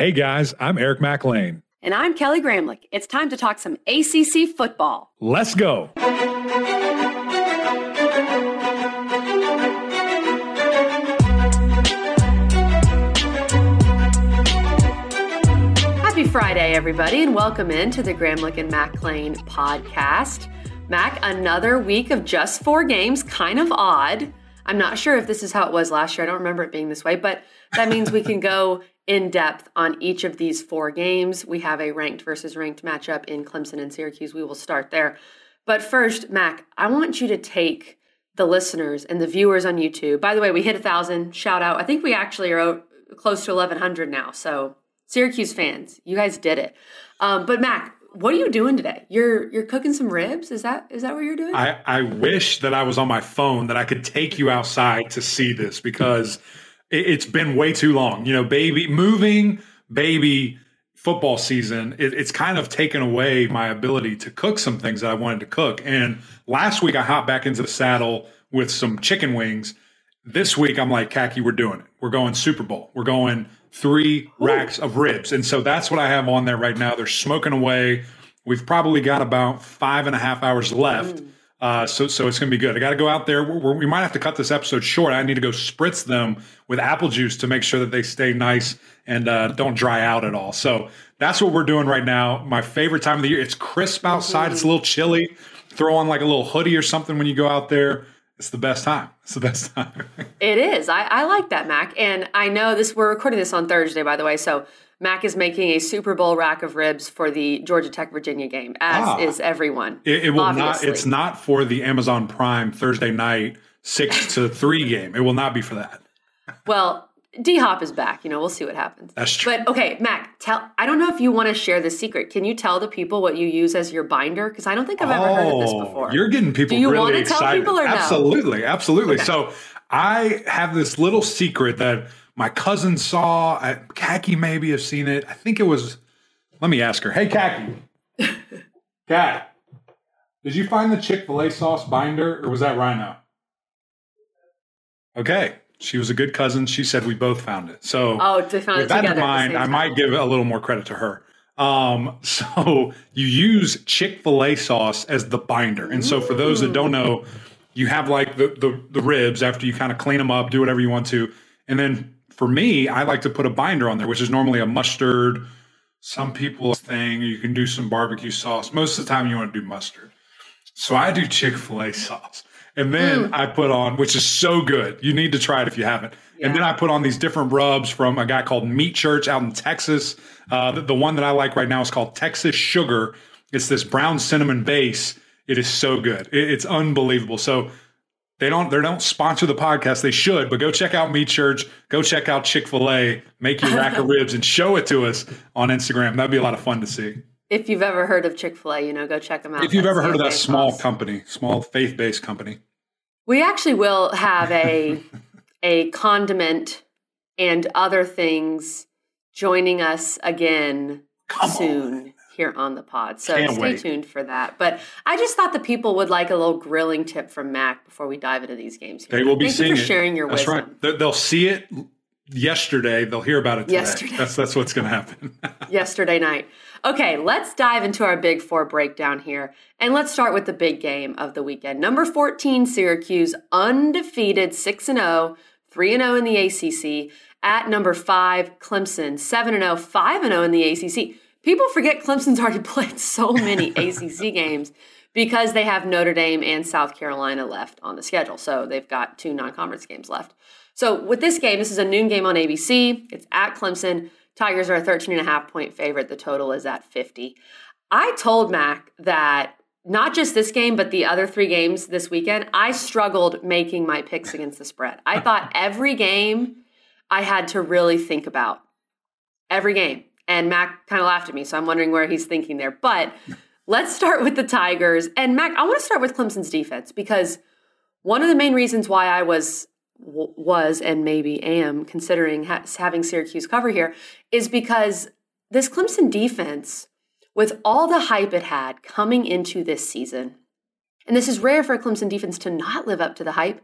Hey guys, I'm Eric McLean. And I'm Kelly Gramlich. It's time to talk some ACC football. Let's go. Happy Friday, everybody, and welcome in to the Gramlich and McLean podcast. Mac, another week of just four games, kind of odd. I'm not sure if this is how it was last year. I don't remember it being this way, but that means we can go in depth on each of these four games. We have a ranked versus ranked matchup in Clemson and Syracuse. We will start there. But first, Mac, I want you to take the listeners and the viewers on YouTube. By the way, we hit a thousand. Shout out. I think we actually are close to 1,100 now. So, Syracuse fans, you guys did it. Um, but Mac, what are you doing today? You're you're cooking some ribs. Is that is that what you're doing? I, I wish that I was on my phone that I could take you outside to see this because it, it's been way too long. You know, baby moving, baby football season. It, it's kind of taken away my ability to cook some things that I wanted to cook. And last week I hopped back into the saddle with some chicken wings. This week I'm like, Khaki, we're doing it. We're going Super Bowl. We're going three Ooh. racks of ribs. And so that's what I have on there right now. They're smoking away. We've probably got about five and a half hours left. Mm. Uh, so, so it's going to be good. I got to go out there. We're, we might have to cut this episode short. I need to go spritz them with apple juice to make sure that they stay nice and uh, don't dry out at all. So that's what we're doing right now. My favorite time of the year. It's crisp outside. It's a little chilly. Throw on like a little hoodie or something when you go out there it's the best time. It's the best time. it is. I, I like that, Mac. And I know this, we're recording this on Thursday, by the way. So Mac is making a Super Bowl rack of ribs for the Georgia Tech Virginia game, as ah, is everyone. It, it will obviously. not, it's not for the Amazon Prime Thursday night six to three game. It will not be for that. Well, D Hop is back. You know, we'll see what happens. That's true. But okay, Mac, tell. I don't know if you want to share the secret. Can you tell the people what you use as your binder? Because I don't think I've ever oh, heard of this oh, before. You're getting people. Do you really want to excited. tell people or absolutely, no? Absolutely, okay. So I have this little secret that my cousin saw. I, Khaki maybe have seen it. I think it was. Let me ask her. Hey, Khaki. Cat, did you find the Chick Fil A sauce binder, or was that Rhino? Okay. She was a good cousin. She said we both found it. So oh, with that in mind, I might give a little more credit to her. Um, so you use Chick Fil A sauce as the binder, and so for those that don't know, you have like the, the the ribs after you kind of clean them up, do whatever you want to, and then for me, I like to put a binder on there, which is normally a mustard. Some people thing you can do some barbecue sauce. Most of the time, you want to do mustard. So I do Chick Fil A sauce. And then mm. I put on, which is so good. You need to try it if you haven't. Yeah. And then I put on these different rubs from a guy called Meat Church out in Texas. Uh, the, the, one that I like right now is called Texas Sugar. It's this brown cinnamon base. It is so good. It, it's unbelievable. So they don't they don't sponsor the podcast. They should, but go check out Meat Church. Go check out Chick Fil A. Make your rack of ribs and show it to us on Instagram. That'd be a lot of fun to see. If you've ever heard of Chick Fil A, you know, go check them out. If you've ever heard of that small company, small faith based company. We actually will have a a condiment and other things joining us again Come soon on. Here on the pod. So Can't stay wait. tuned for that. But I just thought the people would like a little grilling tip from Mac before we dive into these games. Here. They will be Thank seeing you for sharing your That's wisdom. right. They'll see it yesterday. They'll hear about it today. Yesterday. That's that's what's going to happen. yesterday night. Okay, let's dive into our Big Four breakdown here. And let's start with the big game of the weekend. Number 14, Syracuse, undefeated 6 0, 3 0 in the ACC. At number 5, Clemson, 7 0, 5 0 in the ACC. People forget Clemson's already played so many ACC games because they have Notre Dame and South Carolina left on the schedule. So they've got two non conference games left. So with this game, this is a noon game on ABC. It's at Clemson. Tigers are a 13 and a half point favorite. The total is at 50. I told Mac that not just this game, but the other three games this weekend, I struggled making my picks against the spread. I thought every game I had to really think about. Every game. And Mac kind of laughed at me, so I'm wondering where he's thinking there. But let's start with the Tigers. And Mac, I want to start with Clemson's defense because one of the main reasons why I was was and maybe am considering ha- having Syracuse cover here is because this Clemson defense, with all the hype it had coming into this season, and this is rare for a Clemson defense to not live up to the hype,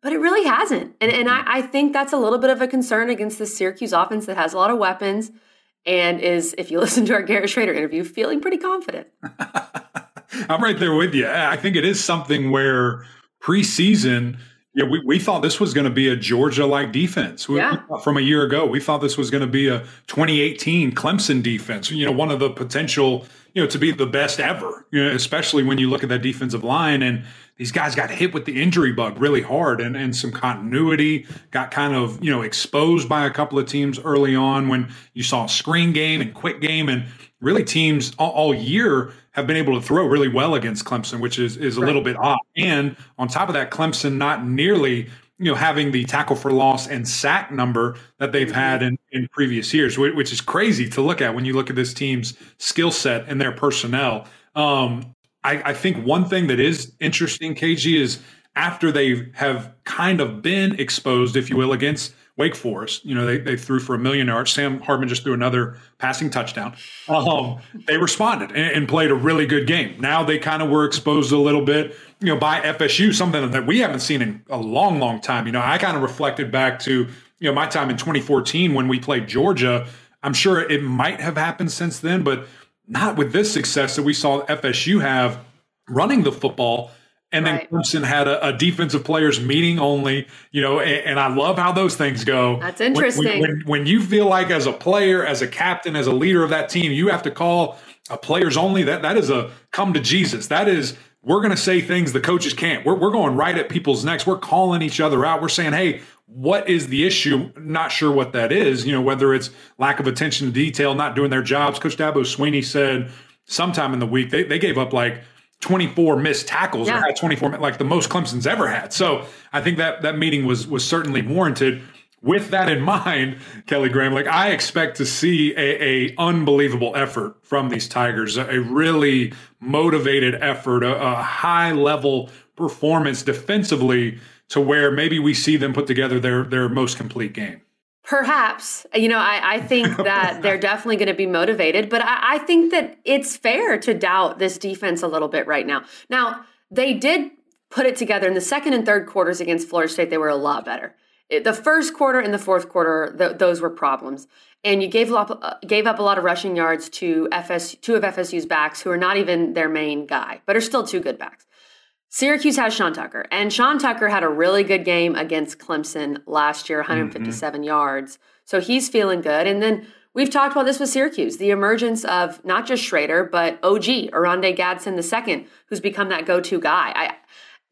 but it really hasn't. And, and I, I think that's a little bit of a concern against the Syracuse offense that has a lot of weapons and is, if you listen to our Garrett Shrader interview, feeling pretty confident. I'm right there with you. I think it is something where preseason, yeah, we, we thought this was going to be a Georgia like defense. We, Yeah. we- from a year ago, we thought this was going to be a 2018 Clemson defense. You know, one of the potential, you know, to be the best ever. You know, especially when you look at that defensive line and these guys got hit with the injury bug really hard and, and some continuity got kind of you know exposed by a couple of teams early on when you saw screen game and quick game and really teams all, all year have been able to throw really well against Clemson, which is is a little bit odd. And on top of that, Clemson not nearly you know having the tackle for loss and sack number that they've had in, in previous years, which is crazy to look at when you look at this team's skill set and their personnel. Um, I, I think one thing that is interesting, KG, is after they have kind of been exposed, if you will, against Wake Forest. You know, they, they threw for a million yards. Sam Hartman just threw another passing touchdown. Um, they responded and, and played a really good game. Now they kind of were exposed a little bit, you know, by FSU, something that we haven't seen in a long, long time. You know, I kind of reflected back to, you know, my time in 2014 when we played Georgia. I'm sure it might have happened since then, but not with this success that we saw FSU have running the football. And then Right. Clemson had a, a defensive players meeting only, you know, and, and I love how those things go. That's When- when- interesting. When, when you feel like as a player, as a captain, as a leader of that team, you have to call a players only. That that is a come to Jesus. That is we're going to say things the coaches can't. We're we're going right at people's necks. We're calling each other out. We're saying, hey, what is the issue? Not sure what that is. You know, whether it's lack of attention to detail, not doing their jobs. Coach Dabo Swinney said sometime in the week they, they gave up like 24 missed tackles or had 24 like the most Clemson's ever had. So I think that that meeting was was certainly warranted. With that in mind, Kelly Graham, like I expect to see a, a unbelievable effort from these Tigers, a, a really motivated effort, a, a high level performance defensively, to where maybe we see them put together their their most complete game. Perhaps. You know, I, I think that they're definitely going to be motivated, but I, I think that it's fair to doubt this defense a little bit right now. Now, they did put it together in the second and third quarters against Florida State, they were a lot better. The first quarter and the fourth quarter, th- those were problems. And you gave up, uh, gave up a lot of rushing yards to FS, two of FSU's backs, who are not even their main guy, but are still two good backs. Syracuse has Sean Tucker, and Sean Tucker had a really good game against Clemson last year, mm-hmm. 157 yards. So he's feeling good. And then we've talked about this with Syracuse, the emergence of not just Shrader, but OG, Oronde Gadsden II, who's become that go-to guy. I,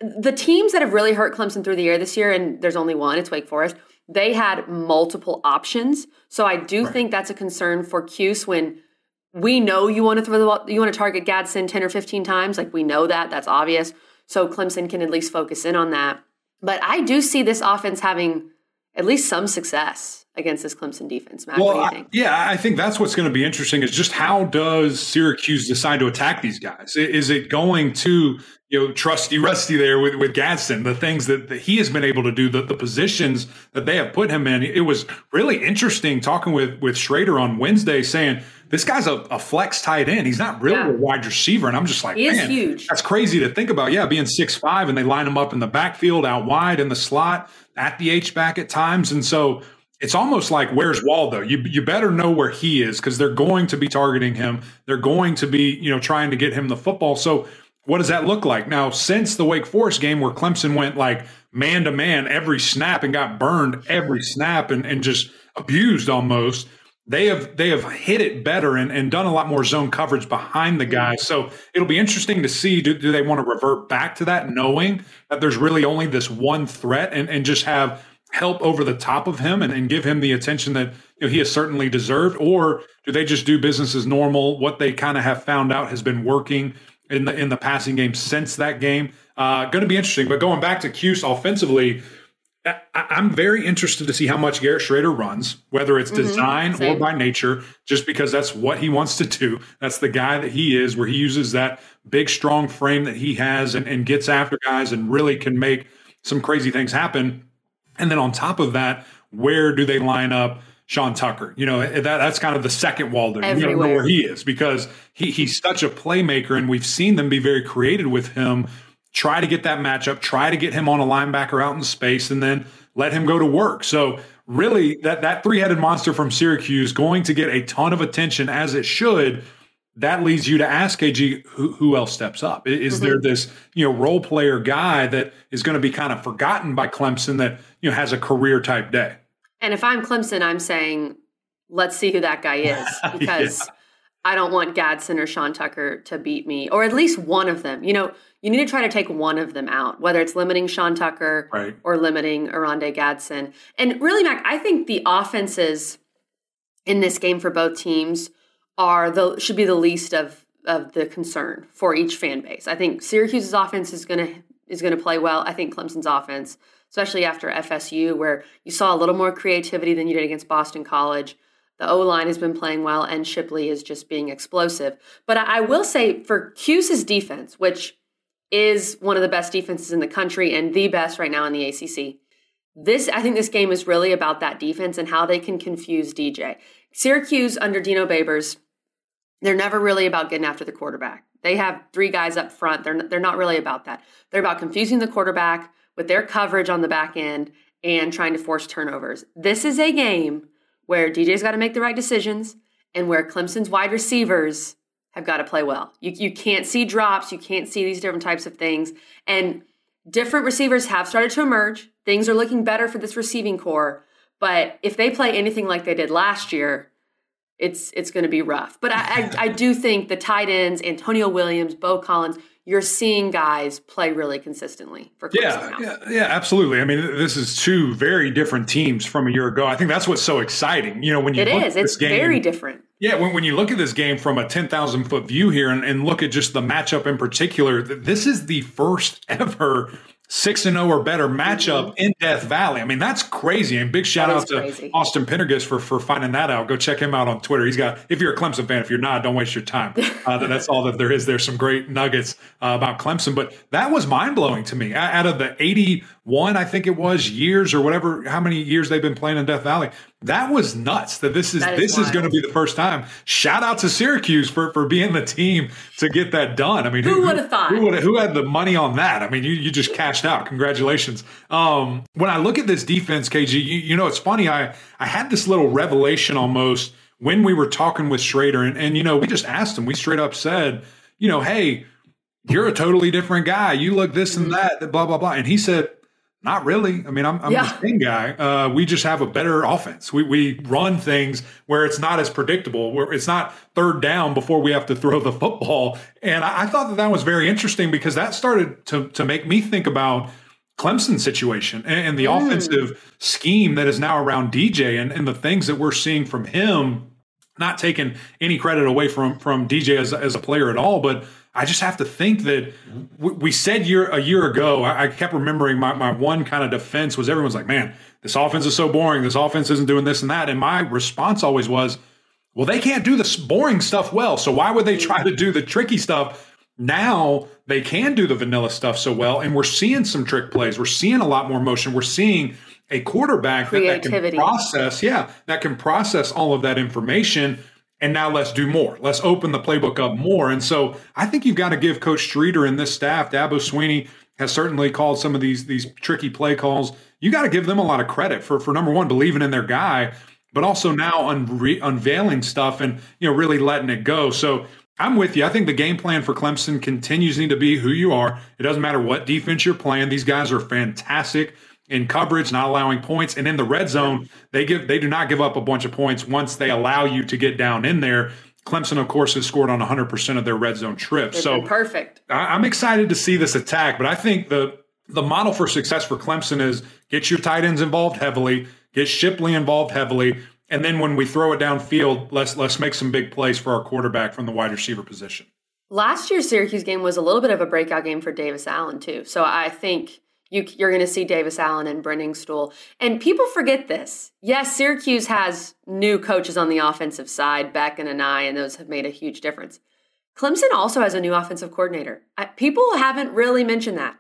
the teams that have really hurt Clemson through the air this year, and there's only one, it's Wake Forest, they had multiple options. So I do think that's a concern for Cuse when we know you want to throw the ball, you want to target Gadsden 10 or 15 times. Like we know that, that's obvious. So Clemson can at least focus in on that. But I do see this offense having at least some success against this Clemson defense. Matt, you I- yeah, I think that's what's going to be interesting is just how does Syracuse decide to attack these guys? Is it going to you know trusty Rusty there with with Gadsden, the things that, that he has been able to do, the, the positions that they have put him in? It was really interesting talking with with Shrader on Wednesday, saying this guy's a, a flex tight end. He's not really Yeah. a wide receiver, and I'm just like, He man, huge. That's crazy to think about. Yeah, being six five, and they line him up in the backfield, out wide in the slot, at the H back at times, and so it's almost like where's Waldo? You you better know where he is because they're going to be targeting him. They're going to be you know trying to get him the football. So what does that look like now? Since the Wake Forest game where Clemson went like man to man every snap and got burned every snap and, and just abused almost. They have they have hit it better and, and done a lot more zone coverage behind the guy. So it'll be interesting to see do, do they want to revert back to that, knowing that there's really only this one threat and, and just have help over the top of him and, and give him the attention that you know, he has certainly deserved, or do they just do business as normal? What they kind of have found out has been working in the in the passing game since that game. Uh, going to be interesting. But going back to Cuse offensively, I'm very interested to see how much Garrett Shrader runs, whether it's design or Mm-hmm. Same. by nature, just because that's what he wants to do. That's the guy that he is, where he uses that big, strong frame that he has and, and gets after guys and really can make some crazy things happen. And then on top of that, where do they line up Sean Tucker? You know, that, that's kind of the second wall Waldo. You don't know where he is because he, he's such a playmaker, and we've seen them be very creative with him. Try to get that matchup, try to get him on a linebacker out in space, and then let him go to work. So really that that three-headed monster from Syracuse going to get a ton of attention as it should. That leads you to ask KG who, who else steps up. Is mm-hmm. there this you know role player guy that is going to be kind of forgotten by Clemson that you know has a career type day? And if I'm Clemson, I'm saying let's see who that guy is because. I don't want Gadsden or Sean Tucker to beat me, or at least one of them. You know, you need to try to take one of them out, whether it's limiting Sean Tucker right. or limiting Oronde Gadsden. And really, Mac, I think the offenses in this game for both teams are the should be the least of of the concern for each fan base. I think Syracuse's offense is gonna is gonna play well. I think Clemson's offense, especially after FSU, where you saw a little more creativity than you did against Boston College the O line has been playing well, and Shipley is just being explosive. But I will say for Cuse's defense, which is one of the best defenses in the country and the best right now in the ACC, this I think this game is really about that defense and how they can confuse DJ. Syracuse under Dino Babers, they're never really about getting after the quarterback. They have three guys up front. They're they're not really about that. They're about confusing the quarterback with their coverage on the back end and trying to force turnovers. This is a game where DJ's got to make the right decisions and where Clemson's wide receivers have got to play well. You, you can't see drops, you can't see these different types of things. And different receivers have started to emerge. Things are looking better for this receiving core. But if they play anything like they did last year, it's it's going to be rough. But I, I, I do think the tight ends, Antonio Williams, Beaux Collins, you're seeing guys play really consistently for Clemson yeah, yeah, yeah, absolutely. I mean, this is two very different teams from a year ago. I think that's what's so exciting. You know, when you it look is, it's game, very different. Yeah, when, when you look at this game from a ten thousand foot view here, and, and look at just the matchup in particular, this is the first ever six and zero oh or better matchup mm-hmm. in Death Valley. I mean, that's crazy. And big shout out to crazy. Austin Pendergast for for finding that out. Go check him out on Twitter. He's got. If you're a Clemson fan, if you're not, don't waste your time. Uh, that's all that there is. There's some great nuggets uh, about Clemson, but that was mind blowing to me. Out of the 81, I think it was years or whatever, how many years they've been playing in Death Valley. That was nuts. That this is, is this wild. is going to be the first time. Shout out to Syracuse for for being the team to get that done. I mean, who, who would have thought? Who, who had the money on that? I mean, you you just cashed out. Congratulations. Um, when I look at this defense, KG, you, you know, it's funny. I I had this little revelation almost when we were talking with Shrader and, and you know, we just asked him. We straight up said, you know, hey, you're a totally different guy. You look this and mm-hmm. that, blah blah blah. And he said, not really. I mean, I'm, I'm yeah. the same guy. Uh, we just have a better offense. We, we run things where it's not as predictable, where it's not third down before we have to throw the football. And I, I thought that that was very interesting because that started to, to make me think about Clemson situation and, and the mm. offensive scheme that is now around DJ and, and the things that we're seeing from him. Not taking any credit away from from DJ as, as a player at all, but I just have to think that we, said year a year ago. I, I, kept remembering my, my one kind of defense was everyone's like, man, this offense is so boring. This offense isn't doing this and that. And my response always was, well, they can't do the boring stuff well. So why would they try to do the tricky stuff? Now they can do the vanilla stuff so well, and we're seeing some trick plays. We're seeing a lot more motion. We're seeing a quarterback that, that can process, yeah, that can process all of that information and now let's do more. Let's open the playbook up more. And so I think you've got to give Coach Streeter and this staff, Dabo Swinney has certainly called some of these these tricky play calls. You got to give them a lot of credit for for number one believing in their guy, but also now unre- unveiling stuff and you know really letting it go. So I'm with you. I think the game plan for Clemson continues need to be who you are. It doesn't matter what defense you're playing. These guys are fantastic in coverage, not allowing points, and in the red zone, they give they do not give up a bunch of points once they allow you to get down in there. Clemson, of course, has scored on 100% of their red zone trips. so perfect. I, am excited to see this attack, but I think the the model for success for Clemson is get your tight ends involved heavily, get Shipley involved heavily, and then when we throw it downfield, let's let's make some big plays for our quarterback from the wide receiver position. Last year's Syracuse game was a little bit of a breakout game for Davis Allen too. So I think you, are going to see Davis Allen and Stool, And people forget this. Yes, Syracuse has new coaches on the offensive side, Beck and Anae, and those have made a huge difference. Clemson also has a new offensive coordinator. People haven't really mentioned that.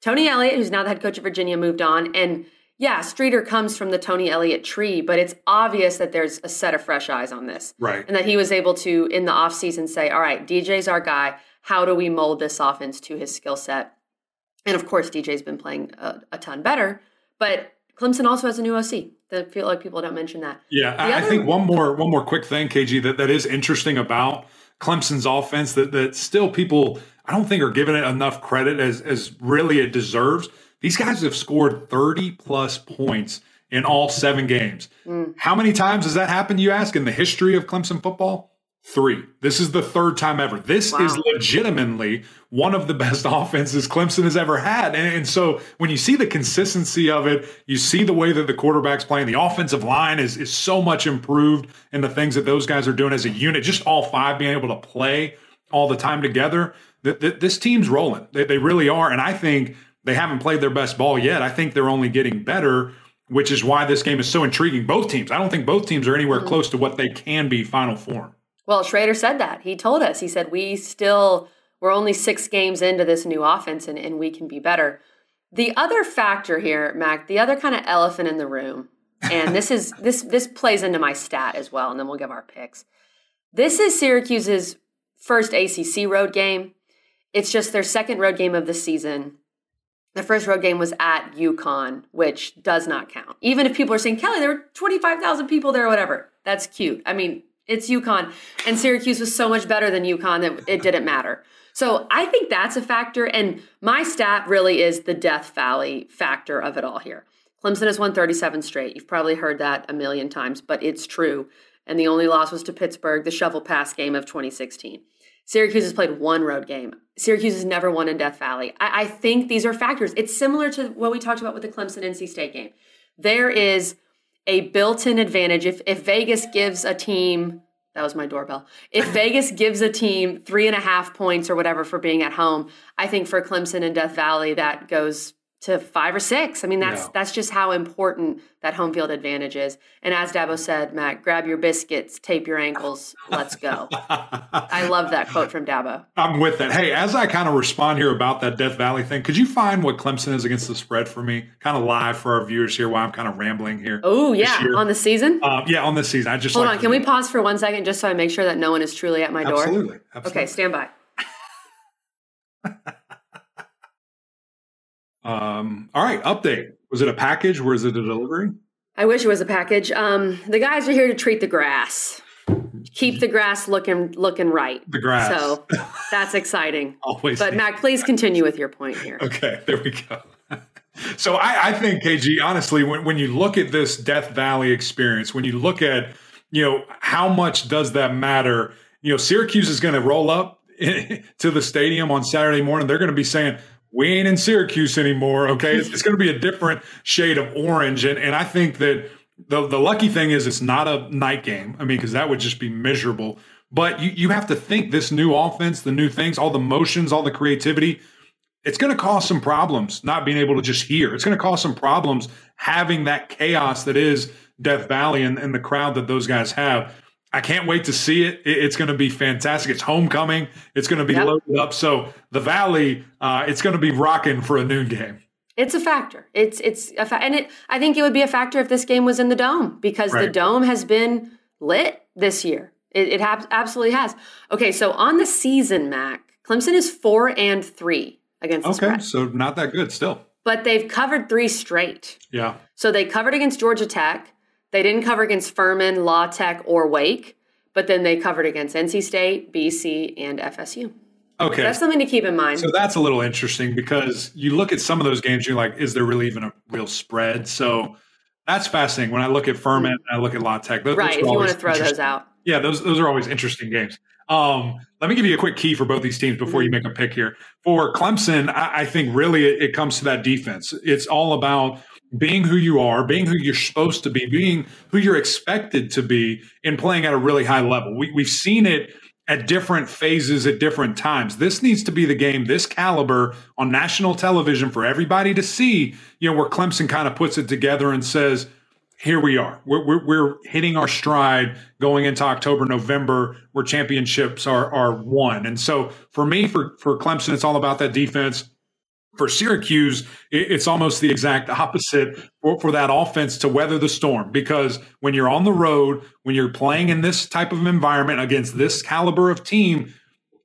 Tony Elliott, who's now the head coach of Virginia, moved on. And yeah, Streeter comes from the Tony Elliott tree, but it's obvious that there's a set of fresh eyes on this. Right. And that he was able to, in the offseason, say, all right, DJ's our guy. How do we mold this offense to his skill set? And of course, DJ's been playing a, a ton better. But Clemson also has a new OC. I feel like people don't mention that. Yeah, I, other, think one more one more quick thing, KG, that, that is interesting about Clemson's offense that that still people I don't think are giving it enough credit as as really it deserves. These guys have scored 30 plus points in all seven games. Mm. How many times has that happened, you ask, in the history of Clemson football? Three. This is the third time ever. This wow. is legitimately one of the best offenses Clemson has ever had. And, and, so when you see the consistency of it, you see the way that the quarterback's playing, the offensive line is, is so much improved in the things that those guys are doing as a unit, just all five being able to play all the time together. Th- th- this team's rolling. They, they really are. And I think they haven't played their best ball yet. I think they're only getting better which is why this game is so intriguing. Both teams, I don't think both teams are anywhere mm-hmm. close to what they can be final form. Well, Shrader said that. He told us, he said, we still, we're only six games into this new offense and, and we can be better. The other factor here, Mac, the other kind of elephant in the room, and this is this this plays into my stat as well, and then we'll give our picks. This is Syracuse's first ACC road game. It's just their second road game of the season. The first road game was at UConn, which does not count. Even if people are saying, Kelly, there were 25,000 people there whatever. That's cute. I mean, it's UConn. And Syracuse was so much better than UConn that it didn't matter. So I think that's a factor. And my stat really is the Death Valley factor of it all here. Clemson has won 37 straight. You've probably heard that a million times, but it's true. And the only loss was to Pittsburgh, the shovel pass game of 2016. Syracuse has played one road game. Syracuse has never won in Death Valley. I, I think these are factors. It's similar to what we talked about with the Clemson NC State game. There is a built-in advantage if if Vegas gives a team that was my doorbell. If Vegas gives a team three and a half points or whatever for being at home, I think for Clemson and Death Valley that goes to five or six. I mean, that's that's just how important that home field advantage is. And as Dabo said, Matt, grab your biscuits, tape your ankles, let's go. I love that quote from Dabo. I'm with it. Hey, as I kind of respond here about that Death Valley thing, could you find what Clemson is against the spread for me? Kind of live for our viewers here while I'm kind of rambling here. Oh yeah, on the season. Um, yeah, on the season. I just hold like on. Can we pause for one second just so I make sure that no one is truly at my door? Absolutely. Absolutely. Okay, stand by. Um, all right, update. Was it a package? Was it a delivery? I wish it was a package. Um, the guys are here to treat the grass, keep the grass looking looking right. The grass. So that's exciting. Always. But Mac, please continue with your point here. Okay, there we go. so I, I, think KG, honestly, when, when you look at this Death Valley experience, when you look at you know how much does that matter? You know, Syracuse is going to roll up to the stadium on Saturday morning. They're going to be saying, we ain't in Syracuse anymore. Okay. It's, it's going to be a different shade of orange. And, and I think that the, the lucky thing is it's not a night game. I mean, because that would just be miserable. But you, you have to think this new offense, the new things, all the motions, all the creativity, it's going to cause some problems not being able to just hear. It's going to cause some problems having that chaos that is Death Valley and, and the crowd that those guys have. I can't wait to see it. It's going to be fantastic. It's homecoming. It's going to be yep. loaded up. So the Valley, uh, it's going to be rocking for a noon game. It's a factor. It's it's a fa- and it. I think it would be a factor if this game was in the dome because right. the dome has been lit this year. It, it ha- absolutely has. Okay, so on the season, Mac Clemson is four and three against. Okay, so not that good still. But they've covered three straight. Yeah. So they covered against Georgia Tech. They didn't cover against Furman, La Tech, or Wake, but then they covered against NC State, BC, and FSU. Okay. That's something to keep in mind. So that's a little interesting because you look at some of those games, you're like, is there really even a real spread? So that's fascinating. When I look at Furman, I look at La Tech. Those, right. Those if you want to throw those out. Yeah, those those are always interesting games. Um, let me give you a quick key for both these teams before mm-hmm. you make a pick here. For Clemson, I, I think really it, it, comes to that defense. It's all about being who you are, being who you're supposed to be, being who you're expected to be, and playing at a really high level. We, we've seen it at different phases at different times. This needs to be the game, this caliber on national television for everybody to see, you know, where Clemson kind of puts it together and says, here we are. We're, we're, we're, hitting our stride going into October, November, where championships are, are won. And so for me, for, for Clemson, it's all about that defense for Syracuse, it's almost the exact opposite for, for, that offense to weather the storm. Because when you're on the road, when you're playing in this type of environment against this caliber of team,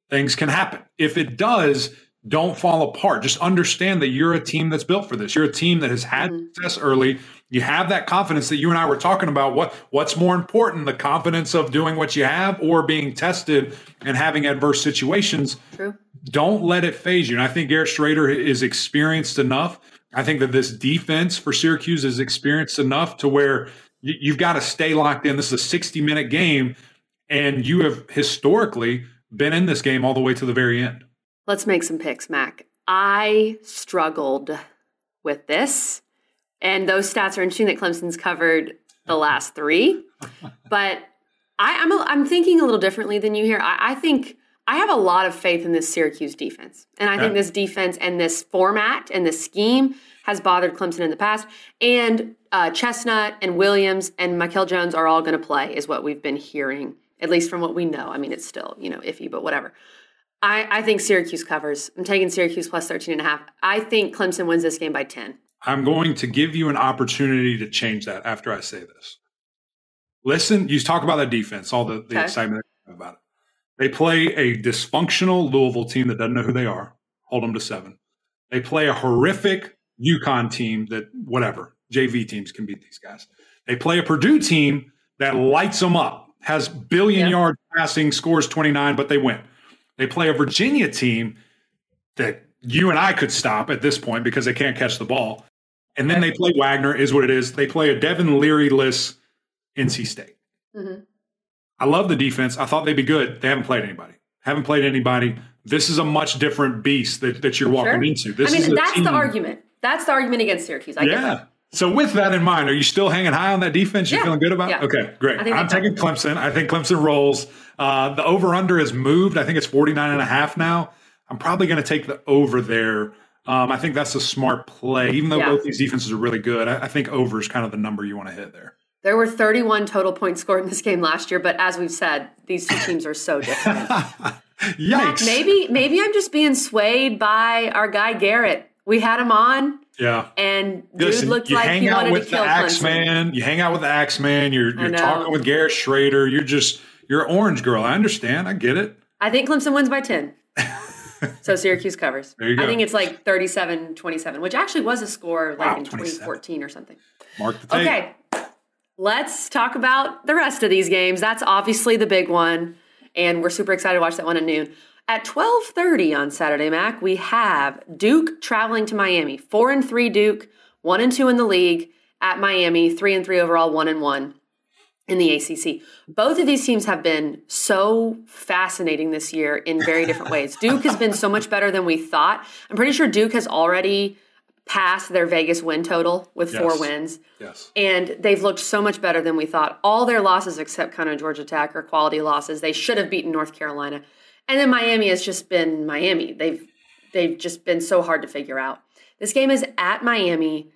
things can happen. If it does, don't fall apart. Just understand that you're a team that's built for this. You're a team that has had mm-hmm. success early. You have that confidence that you and I were talking about. What what's more important, the confidence of doing what you have or being tested and having adverse situations? True. Don't let it phase you. And I think Garrett Shrader is experienced enough. I think that this defense for Syracuse is experienced enough to where you've got to stay locked in. This is a 60 minute game, and you have historically been in this game all the way to the very end. Let's make some picks, Mac. I struggled with this. And those stats are interesting that Clemson's covered the last three. But I, am I'm, I'm thinking a little differently than you here. I, I, think I have a lot of faith in this Syracuse defense. And I think this defense and this format and this scheme has bothered Clemson in the past. And uh, Chestnut and Williams and Mikel Jones are all going to play, is what we've been hearing, at least from what we know. I mean, it's still, you know, iffy, but whatever. I, I think Syracuse covers. I'm taking Syracuse plus 13 and a half. I think Clemson wins this game by 10. I'm going to give you an opportunity to change that after I say this. Listen, you talk about the defense, all the, the okay. excitement about it. They play a dysfunctional Louisville team that doesn't know who they are, hold them to seven. They play a horrific UConn team that, whatever, JV teams can beat these guys. They play a Purdue team that lights them up, has billion yeah. yard passing, scores 29, but they win. They play a Virginia team that you and I could stop at this point because they can't catch the ball. And then they play Wagner, is what it is. They play a Devin Leary less NC State. Mm-hmm. I love the defense. I thought they'd be good. They haven't played anybody. Haven't played anybody. This is a much different beast that, that you're walking sure. into. This I mean, that's team. the argument. That's the argument against Syracuse. I yeah. So with that in mind, are you still hanging high on that defense? You yeah. feeling good about yeah. it? Okay, great. I'm taking Clemson. I think Clemson rolls. Uh, the over under has moved. I think it's 49 and a half now. I'm probably going to take the over there. Um, I think that's a smart play, even though yeah. both these defenses are really good. I, I think over is kind of the number you want to hit there. There were 31 total points scored in this game last year, but as we've said, these two teams are so different. Yikes! Mac, maybe maybe I'm just being swayed by our guy Garrett. We had him on. Yeah. And dude Listen, looked like he wanted to kill Axe Man. You hang out with the Axe Man. You're you're talking with Garrett Shrader. You're just you're orange girl. I understand. I get it. I think Clemson wins by 10 so Syracuse covers. There you go. I think it's like 37 27, which actually was a score like wow, in 2014 or something. Mark the tape. Okay. Let's talk about the rest of these games. That's obviously the big one. And we're super excited to watch that one at noon. At 12:30 on Saturday, Mac, we have Duke traveling to Miami. 4 and 3 Duke, 1 and 2 in the league at Miami, 3 and 3 overall, 1 and 1 in the ACC. Both of these teams have been so fascinating this year in very different ways. Duke has been so much better than we thought. I'm pretty sure Duke has already passed their Vegas win total with yes. four wins. Yes. And they've looked so much better than we thought. All their losses except kind of Georgia Tech are quality losses. They should have beaten North Carolina. And then Miami has just been Miami. They've they've just been so hard to figure out. This game is at Miami.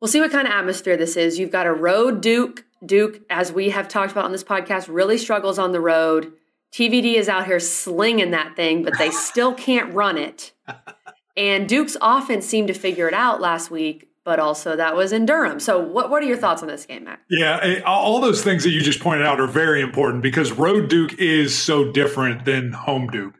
We'll see what kind of atmosphere this is. You've got a road Duke Duke, as we have talked about on this podcast, really struggles on the road. TVD is out here slinging that thing, but they still can't run it. And Duke's offense seemed to figure it out last week, but also that was in Durham. So, what, what are your thoughts on this game, Matt? Yeah, eh, all those things that you just pointed out are very important because road Duke is so different than home Duke,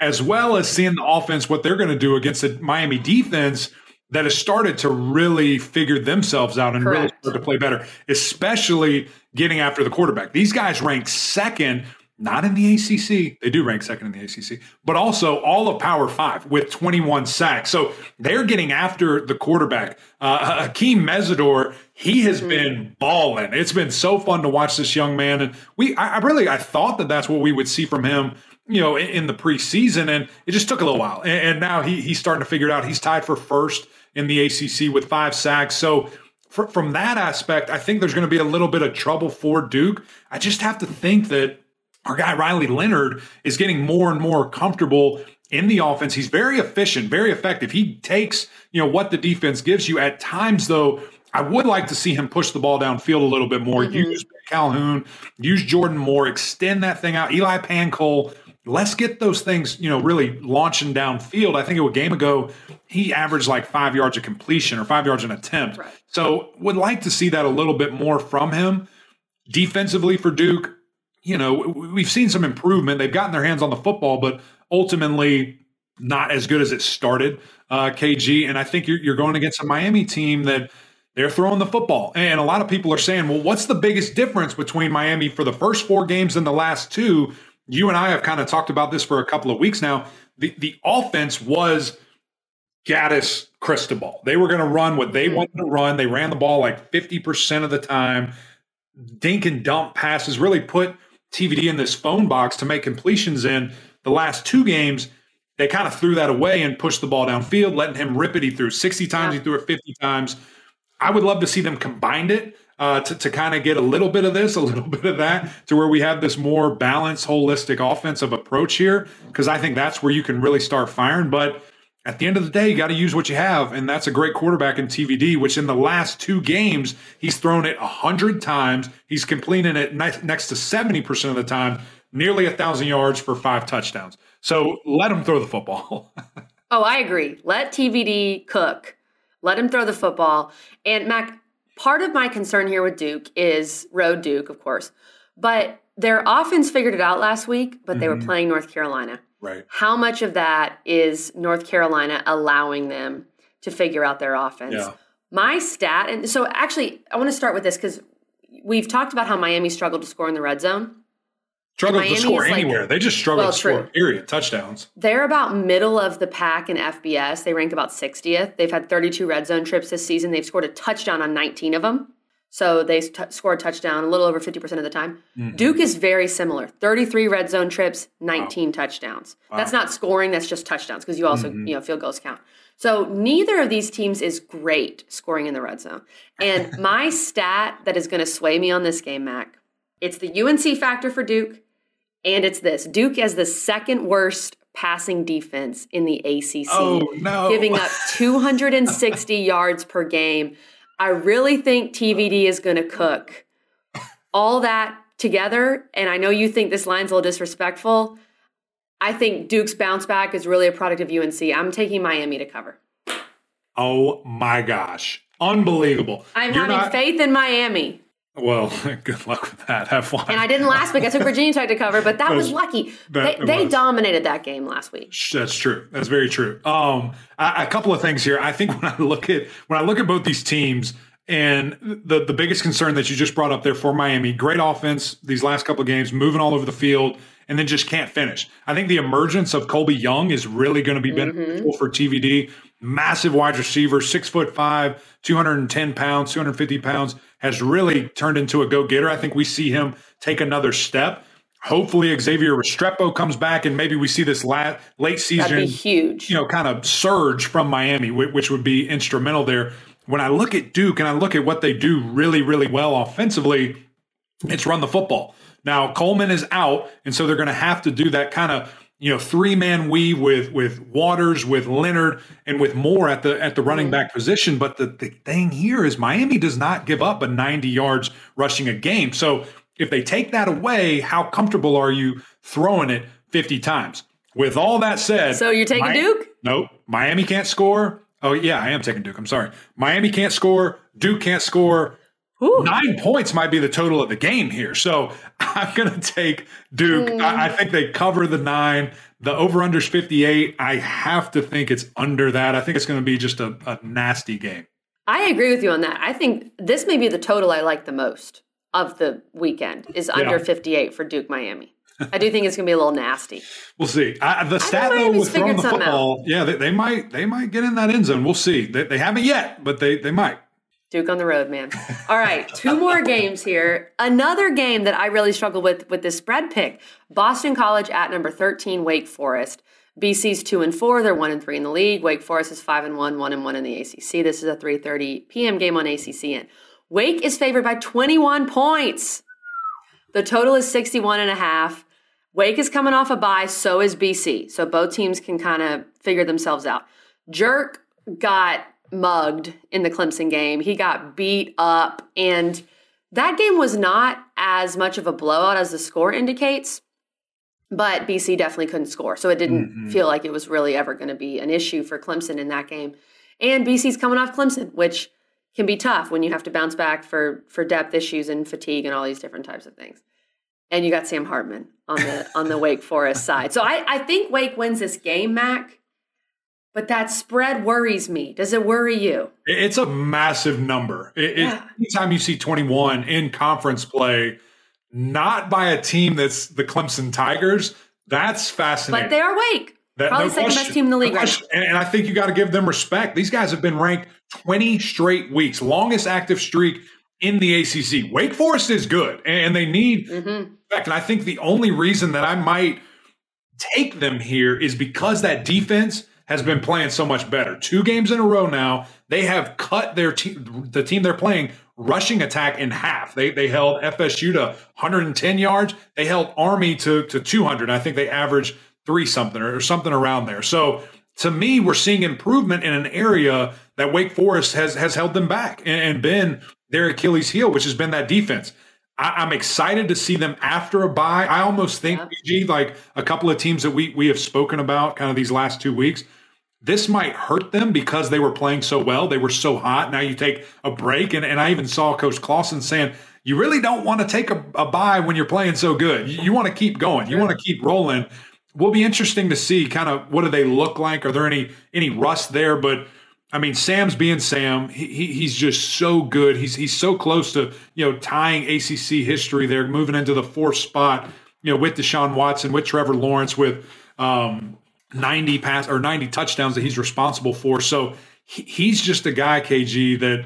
as well as seeing the offense, what they're going to do against the Miami defense that has started to really figure themselves out and Correct. really start to play better, especially getting after the quarterback. These guys rank second, not in the ACC. They do rank second in the ACC, but also all of Power Five with 21 sacks. So they're getting after the quarterback. Uh, Akeem Mesidor, he has mm-hmm. been balling. It's been so fun to watch this young man, and we, I, I really, I thought that that's what we would see from him you know, in, the preseason, and it just took a little while. And, and, now he, he's starting to figure it out. He's tied for first in the ACC with five sacks. So for, from that aspect, I think there's going to be a little bit of trouble for Duke. I just have to think that our guy Riley Leonard is getting more and more comfortable in the offense. He's very efficient, very effective. He takes, you know, what the defense gives you. At times, though, I would like to see him push the ball downfield a little bit more. Mm-hmm. Use Calhoun, use Jordan Moore, extend that thing out. Eli Pancol let's get those things, you know, really launching downfield. I think a game ago, he averaged like five yards of completion or five yards an attempt. Right. So would like to see that a little bit more from him. Defensively for Duke, you know, we've seen some improvement. They've gotten their hands on the football, but ultimately not as good as it started, uh, KG. And I think you're, you're going against a Miami team that, they're throwing the football. And a lot of people are saying, well, what's the biggest difference between Miami for the first four games and the last two? You and I have kind of talked about this for a couple of weeks now. The, the offense was Gattis Cristobal. They were going to run what they mm-hmm. wanted to run. They ran the ball like 50% of the time. Dink and dump passes really put TVD in this phone box to make completions in the last two games. They kind of threw that away and pushed the ball downfield, letting him rip it. He threw 60 times, yeah. he threw it 50 times. I would love to see them combined it uh, to, to kind of get a little bit of this, a little bit of that, to where we have this more balanced, holistic offensive approach here, because I think that's where you can really start firing. But at the end of the day, you got to use what you have. And that's a great quarterback in TVD, which in the last two games, he's thrown it 100 times. He's completing it next to 70% of the time, nearly a 1,000 yards for five touchdowns. So let him throw the football. oh, I agree. Let TVD cook. Let him throw the football. And Mac, part of my concern here with Duke is road Duke, of course, but their offense figured it out last week, but they mm-hmm. were playing North Carolina. Right. How much of that is North Carolina allowing them to figure out their offense? Yeah. My stat, and so actually, I want to start with this because we've talked about how Miami struggled to score in the red zone. Struggled to score anywhere. Like, they just struggled well, to score, period. Touchdowns. They're about middle of the pack in FBS. They rank about 60th. They've had 32 red zone trips this season. They've scored a touchdown on 19 of them. So they t- score a touchdown a little over 50% of the time. Mm-hmm. Duke is very similar 33 red zone trips, 19 wow. touchdowns. Wow. That's not scoring, that's just touchdowns because you also, mm-hmm. you know, field goals count. So neither of these teams is great scoring in the red zone. And my stat that is going to sway me on this game, Mac, it's the UNC factor for Duke, and it's this Duke as the second worst passing defense in the ACC, oh, no. giving up 260 yards per game. I really think TVD is going to cook. All that together, and I know you think this line's a little disrespectful. I think Duke's bounce back is really a product of UNC. I'm taking Miami to cover. Oh my gosh. Unbelievable. I'm You're having not... faith in Miami. Well, good luck with that. Have fun. And I didn't last week. I took Virginia Tech to cover, but that, that was, was, lucky. That, they, they dominated that game last week. That's true. That's very true. Um, a, a couple of things here. I think when I look at when I look at both these teams, and the the biggest concern that you just brought up there for Miami, great offense these last couple of games, moving all over the field, and then just can't finish. I think the emergence of Colbie Young is really going to be mm-hmm. beneficial mm-hmm. for TVD. Massive wide receiver, six foot five, 210 pounds, 250 pounds has really turned into a go getter. I think we see him take another step. Hopefully, Xavier Restrepo comes back, and maybe we see this late, late season, huge, you know, kind of surge from Miami, which would be instrumental there. When I look at Duke and I look at what they do really, really well offensively, it's run the football. Now Coleman is out, and so they're going to have to do that kind of you know three man weave with with Waters, with Leonard, and with Moore at the at the running mm-hmm. back position. But the, the thing here is Miami does not give up a 90 yards rushing a game. So if they take that away, how comfortable are you throwing it 50 times? With all that said, so you're taking Duke? Nope. Miami can't score. Oh yeah, I am taking Duke. I'm sorry. Miami can't score. Duke can't score. Ooh. Nine points might be the total of the game here. So I'm going to take Duke. Mm. I, I, think they cover the nine. The over under is 58. I have to think it's under that. I think it's going to be just a, a nasty game. I agree with you on that. I think this may be the total I like the most of the weekend is under yeah. 58 for Duke Miami. I do think it's going to be a little nasty. We'll see. I, the stat though with throwing the football, out. yeah, they, they, might they might get in that end zone. We'll see. They, they haven't yet, but they they might. Duke on the road, man. All right, two more games here. Another game that I really struggle with with this spread pick. Boston College at number 13, Wake Forest. BC's 2 and 4, they're 1 and 3 in the league. Wake Forest is 5 and 1, 1 and 1 in the ACC. This is a 3:30 p.m. game on ACCN. Wake is favored by 21 points. The total is 61 and a half. Wake is coming off a bye, so is BC. So both teams can kind of figure themselves out. Jerk got mugged in the Clemson game. He got beat up, and that game was not as much of a blowout as the score indicates. But BC definitely couldn't score, so it didn't mm-hmm. feel like it was really ever going to be an issue for Clemson in that game. And BC's coming off Clemson, which can be tough when you have to bounce back for for depth issues and fatigue and all these different types of things. And you got Sam Hartman on the on the Wake Forest side. So I, I think Wake wins this game, Mac. But that spread worries me. Does it worry you? It's a massive number. It, yeah. it, anytime you see 21 in conference play, not by a team that's the Clemson Tigers, that's fascinating. But they are Wake. That, Probably no second question. best team in the league. No right and, and I think you got to give them respect. These guys have been ranked 20 straight weeks, longest active streak in the ACC. Wake Forest is good, and they need mm-hmm. And I think the only reason that I might take them here is because that defense has been playing so much better. Two games in a row now, they have cut their team, the team they're playing rushing attack in half. They they held FSU to 110 yards. They held Army to to 200. I think they averaged three something or something around there. So to me, we're seeing improvement in an area that Wake Forest has has held them back and, and been their Achilles heel, which has been that defense. I, am excited to see them after a bye. I almost think, yeah. like a couple of teams that we we have spoken about kind of these last two weeks, this might hurt them because they were playing so well. They were so hot. Now you take a break. And, and I even saw Coach Clawson saying, you really don't want to take a, a bye when you're playing so good. You, you want to keep going. You want to keep rolling. Will be interesting to see kind of what do they look like? Are there any any rust there? But I mean, Sam's being Sam. He, he, he's just so good. He's he's so close to you know tying ACC history there, moving into the fourth spot. You know, with Deshaun Watson, with Trevor Lawrence, with um, 90 pass or 90 touchdowns that he's responsible for. So he, he's just a guy, KG, that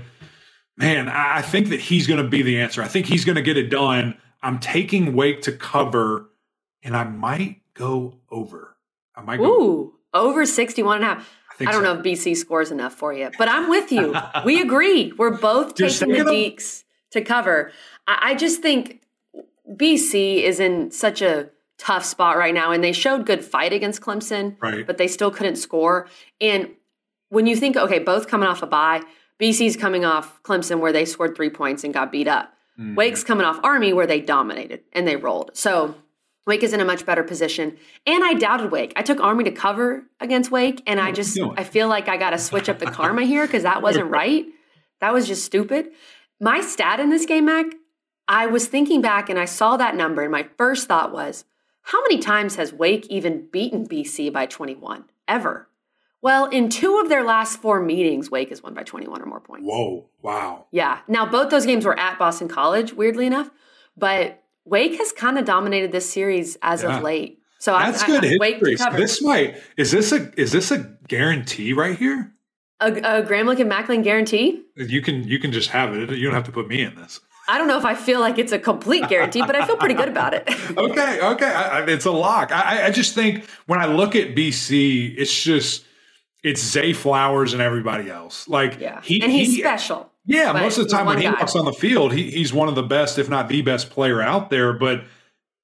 man, I, I think that he's going to be the answer. I think he's going to get it done. I'm taking Wake to cover, and I might go over. I might go Ooh, over 61 and a half. I, I don't so. know if BC scores enough for you, but I'm with you. we agree. We're both taking the Deacs to cover. I, I just think BC is in such a tough spot right now. And they showed good fight against Clemson, right. but they still couldn't score. And when you think, okay, both coming off a bye, BC's coming off Clemson where they scored three points and got beat up. Mm-hmm. Wake's coming off Army where they dominated and they rolled. So Wake is in a much better position. And I doubted Wake. I took Army to cover against Wake, and I just I feel like I got to switch up the karma here because that wasn't right. That was just stupid. My stat in this game, Mac, I was thinking back and I saw that number, and my first thought was, how many times has Wake even beaten BC by 21? Ever. Well, in two of their last four meetings, Wake has won by 21 or more points. Whoa, wow. Yeah. Now, both those games were at Boston College, weirdly enough, but Wake has kind of dominated this series as yeah. of late. So that's I, good I, history. So this might is this a is this a guarantee right here? A, a Gramlich and Macklin guarantee? You can you can just have it. You don't have to put me in this. I don't know if I feel like it's a complete guarantee, but I feel pretty good about it. okay, okay, I, it's a lock. I, I just think when I look at BC, it's just it's Zay Flowers and everybody else. Like yeah. he and he's he, special. Yeah, most of the time when he guy. walks on the field, he, he's one of the best, if not the best player out there. But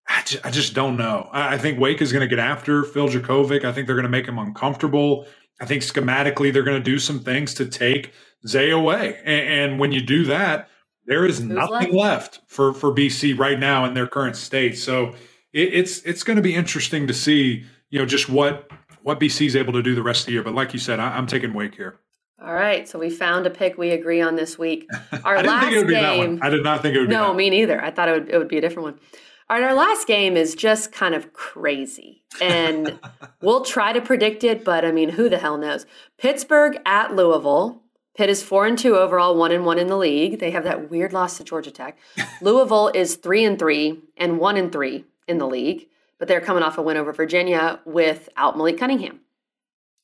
I just, I just don't know. I, I think Wake is going to get after Phil Jurkovec. I think they're going to make him uncomfortable. I think schematically they're going to do some things to take Zay away. And, and when you do that, there is nothing left? left? for for BC right now in their current state. So it, it's it's going to be interesting to see, you know, just what what BC is able to do the rest of the year. But like you said, I, am taking Wake here. All right, so we found a pick we agree on this week. Our last game. I did not think it would. Be No, me neither. I thought it would, it would be a different one. All right, our last game is just kind of crazy, and we'll try to predict it, but I mean, who the hell knows? Pittsburgh at Louisville. Pitt is four and two overall, one and one in the league. They have that weird loss to Georgia Tech. Louisville is three and three and one and three in the league, but they're coming off a win over Virginia without Malik Cunningham.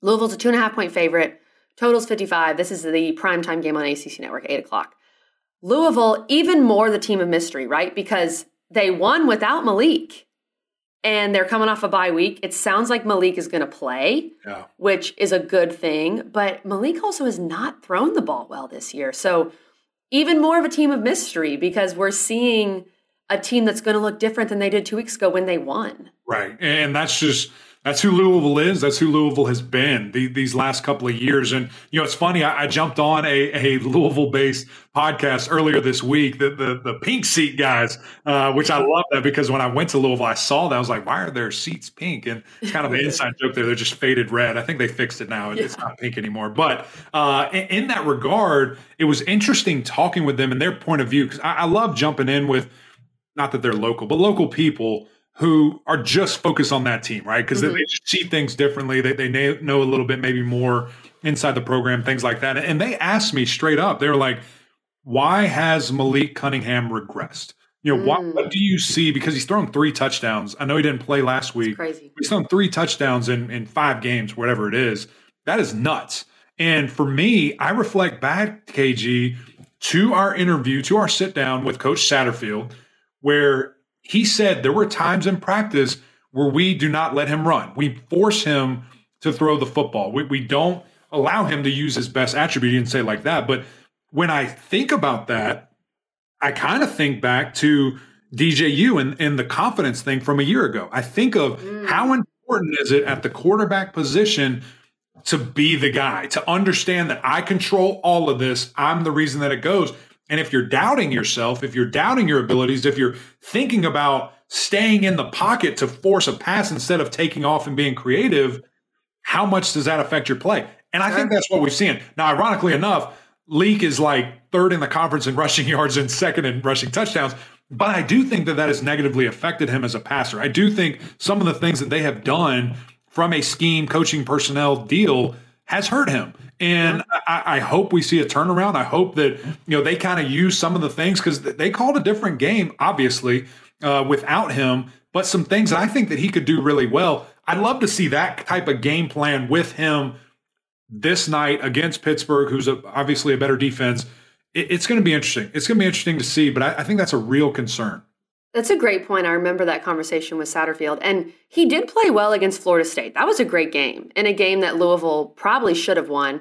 Louisville's a two and a half point favorite. Totals 55. This is the primetime game on ACC Network, 8 o'clock. Louisville, even more the team of mystery, right? Because they won without Malik and they're coming off a bye week. It sounds like Malik is going to play, yeah. which is a good thing. But Malik also has not thrown the ball well this year. So, even more of a team of mystery because we're seeing a team that's going to look different than they did two weeks ago when they won. Right. And that's just that's who Louisville is. That's who Louisville has been the, these last couple of years. And you know, it's funny. I, I jumped on a, a Louisville-based podcast earlier this week. The the, the pink seat guys, uh, which I love that because when I went to Louisville, I saw that. I was like, why are their seats pink? And it's kind of an inside joke there. They're just faded red. I think they fixed it now. It's not pink anymore. But uh, in, in, that regard, it was interesting talking with them and their point of view because I, I love jumping in with not that they're local, but local people who are just focused on that team, right? Because mm-hmm. they, see things differently. They, they know a little bit, maybe more inside the program, things like that. And they asked me straight up, they were like, why has Malik Cunningham regressed? You know, mm. what, what, do you see? Because he's thrown three touchdowns. I know he didn't play last week. crazy. He's thrown three touchdowns in, in five games, whatever it is. That is nuts. And for me, I reflect back, KG, to our interview, to our sit down with Coach Satterfield, where he said there were times in practice where we do not let him run. We force him to throw the football. We, we don't allow him to use his best attribute and say like that. But when I think about that, I kind of think back to DJU and, and the confidence thing from a year ago. I think of mm. how important is it at the quarterback position to be the guy, to understand that I control all of this. I'm the reason that it goes. And if you're doubting yourself, if you're doubting your abilities, if you're thinking about staying in the pocket to force a pass instead of taking off and being creative, how much does that affect your play? And I think that's what we've seen. Now, ironically enough, Leak is like third in the conference in rushing yards and second in rushing touchdowns. But I do think that that has negatively affected him as a passer. I do think some of the things that they have done from a scheme coaching personnel deal has hurt him. And I, I, hope we see a turnaround. I hope that you know they kind of use some of the things because they called a different game, obviously, uh, without him. But some things that I think that he could do really well. I'd love to see that type of game plan with him this night against Pittsburgh, who's a, obviously a better defense. It, it's going to be interesting. It's going to be interesting to see. But I, I think that's a real concern. That's a great point. I remember that conversation with Satterfield. And he did play well against Florida State. That was a great game, in a game that Louisville probably should have won.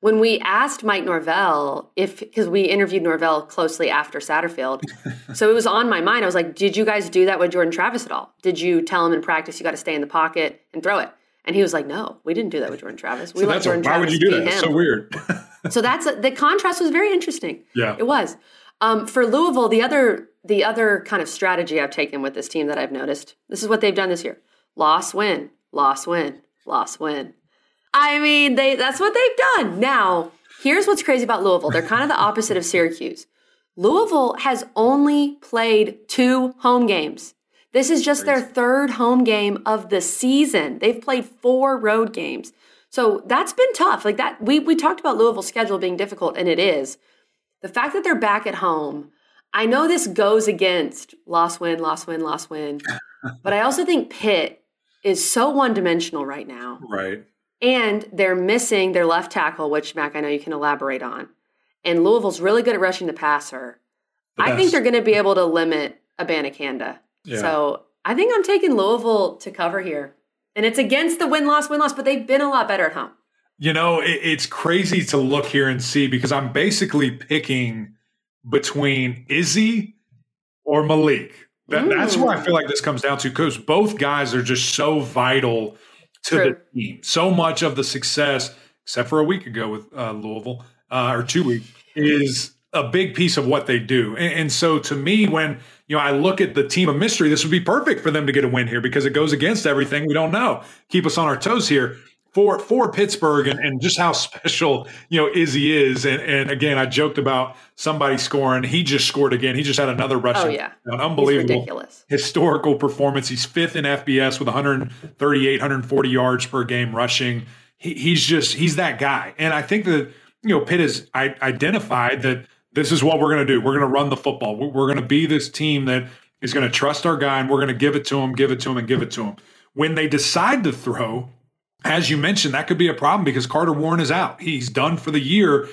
When we asked Mike Norvell if, because we interviewed Norvell closely after Satterfield, so it was on my mind. I was like, "Did you guys do that with Jordan Travis at all? Did you tell him in practice you got to stay in the pocket and throw it?" And he was like, "No, we didn't do that with Jordan Travis. We so let Jordan a, why Travis would you do that? It's so weird." so that's a, the contrast was very interesting. Yeah, it was. Um, for Louisville, the other the other kind of strategy I've taken with this team that I've noticed, this is what they've done this year. Loss, win, loss, win, loss, win. I mean, they that's what they've done. Now, here's what's crazy about Louisville. They're kind of the opposite of Syracuse. Louisville has only played two home games. This is just their third home game of the season. They've played four road games. So that's been tough. Like that, we, we talked about Louisville's schedule being difficult, and it is. The fact that they're back at home, I know this goes against loss win, loss win, loss win, but I also think Pitt is so one dimensional right now. Right. And they're missing their left tackle, which Mac, I know you can elaborate on. And Louisville's really good at rushing the passer. The I think they're going to be able to limit Abanikanda. Yeah. So I think I'm taking Louisville to cover here. And it's against the win loss, win loss, but they've been a lot better at home. You know, it, it's crazy to look here and see because I'm basically picking between Izzy or Malik. That, that's where I feel like this comes down to because both guys are just so vital to True. the team. So much of the success, except for a week ago with uh, Louisville uh, or two weeks, is a big piece of what they do. And, and, so to me, when you know I look at the team of mystery, this would be perfect for them to get a win here because it goes against everything we don't know. Keep us on our toes here for for Pittsburgh and, and just how special you know Izzy is. And, and again, I joked about somebody scoring. He just scored again. He just had another oh, rushing. Oh yeah, an unbelievable, historical performance. He's fifth in FBS with 138, 140 yards per game rushing. He, he's just he's that guy. And I think that you know Pitt has I, identified that this is what we're going to do. We're going to run the football. We're, we're going to be this team that is going to trust our guy, and we're going to give it to him, give it to him, and give it to him. When they decide to throw, as you mentioned, that could be a problem because Carter Warren is out. He's done for the year.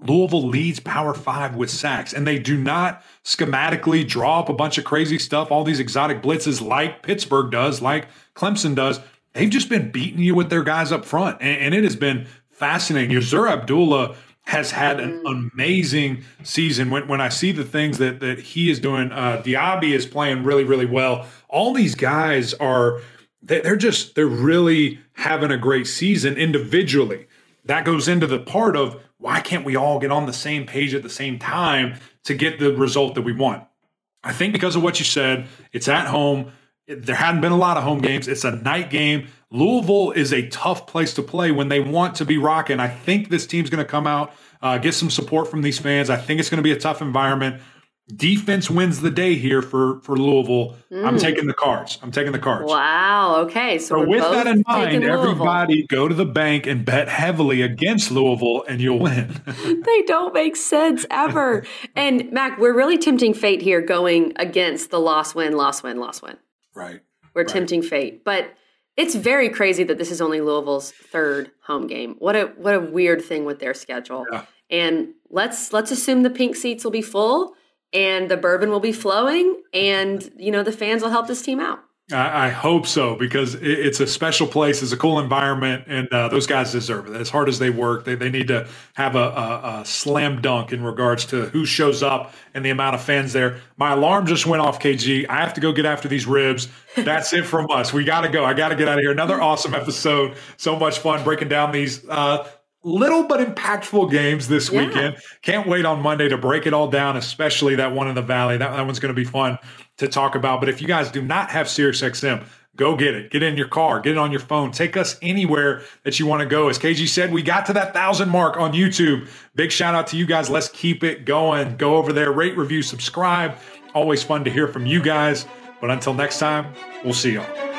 Louisville leads Power Five with sacks, and they do not schematically draw up a bunch of crazy stuff, all these exotic blitzes like Pittsburgh does, like Clemson does. They've just been beating you with their guys up front, and, and it has been fascinating. Yasir Abdullah has had an mm. amazing season. When, when I see the things that that he is doing, uh, Diaby is playing really, really well. All these guys are they're just they're really having a great season individually. That goes into the part of why can't we all get on the same page at the same time to get the result that we want? I think because of what you said, it's at home. There hadn't been a lot of home games. It's a night game. Louisville is a tough place to play when they want to be rocking. I think this team's going to come out, uh, get some support from these fans. I think it's going to be a tough environment. Defense wins the day here for for Louisville. Mm. I'm taking the cards. I'm taking the cards. Wow. Okay. So, so with that in mind, everybody go to the bank and bet heavily against Louisville, and you'll win. they don't make sense ever. and Mac, we're really tempting fate here, going against the loss win, loss win, loss win. Right. We're right. tempting fate, but. It's very crazy that this is only Louisville's third home game. What a what a weird thing with their schedule. Yeah. And let's let's assume the pink seats will be full and the bourbon will be flowing and you know the fans will help this team out I, hope so because it's a special place, it's a cool environment, and uh, those guys deserve it. As hard as they work, they, they need to have a, a, a, slam dunk in regards to who shows up and the amount of fans there. My alarm just went off, KG. I have to go get after these ribs. That's it from us. We got to go. I got to get out of here. Another awesome episode. So much fun breaking down these uh, little but impactful games this yeah. weekend. Can't wait on Monday to break it all down, especially that one in the Valley. That, that one's going to be fun to talk about. But if you guys do not have SiriusXM, go get it. Get in your car, get it on your phone. Take us anywhere that you want to go. As KG said, we got to that thousand mark on YouTube. Big shout out to you guys. Let's keep it going. Go over there, rate, review, subscribe. Always fun to hear from you guys. But until next time, we'll see y'all.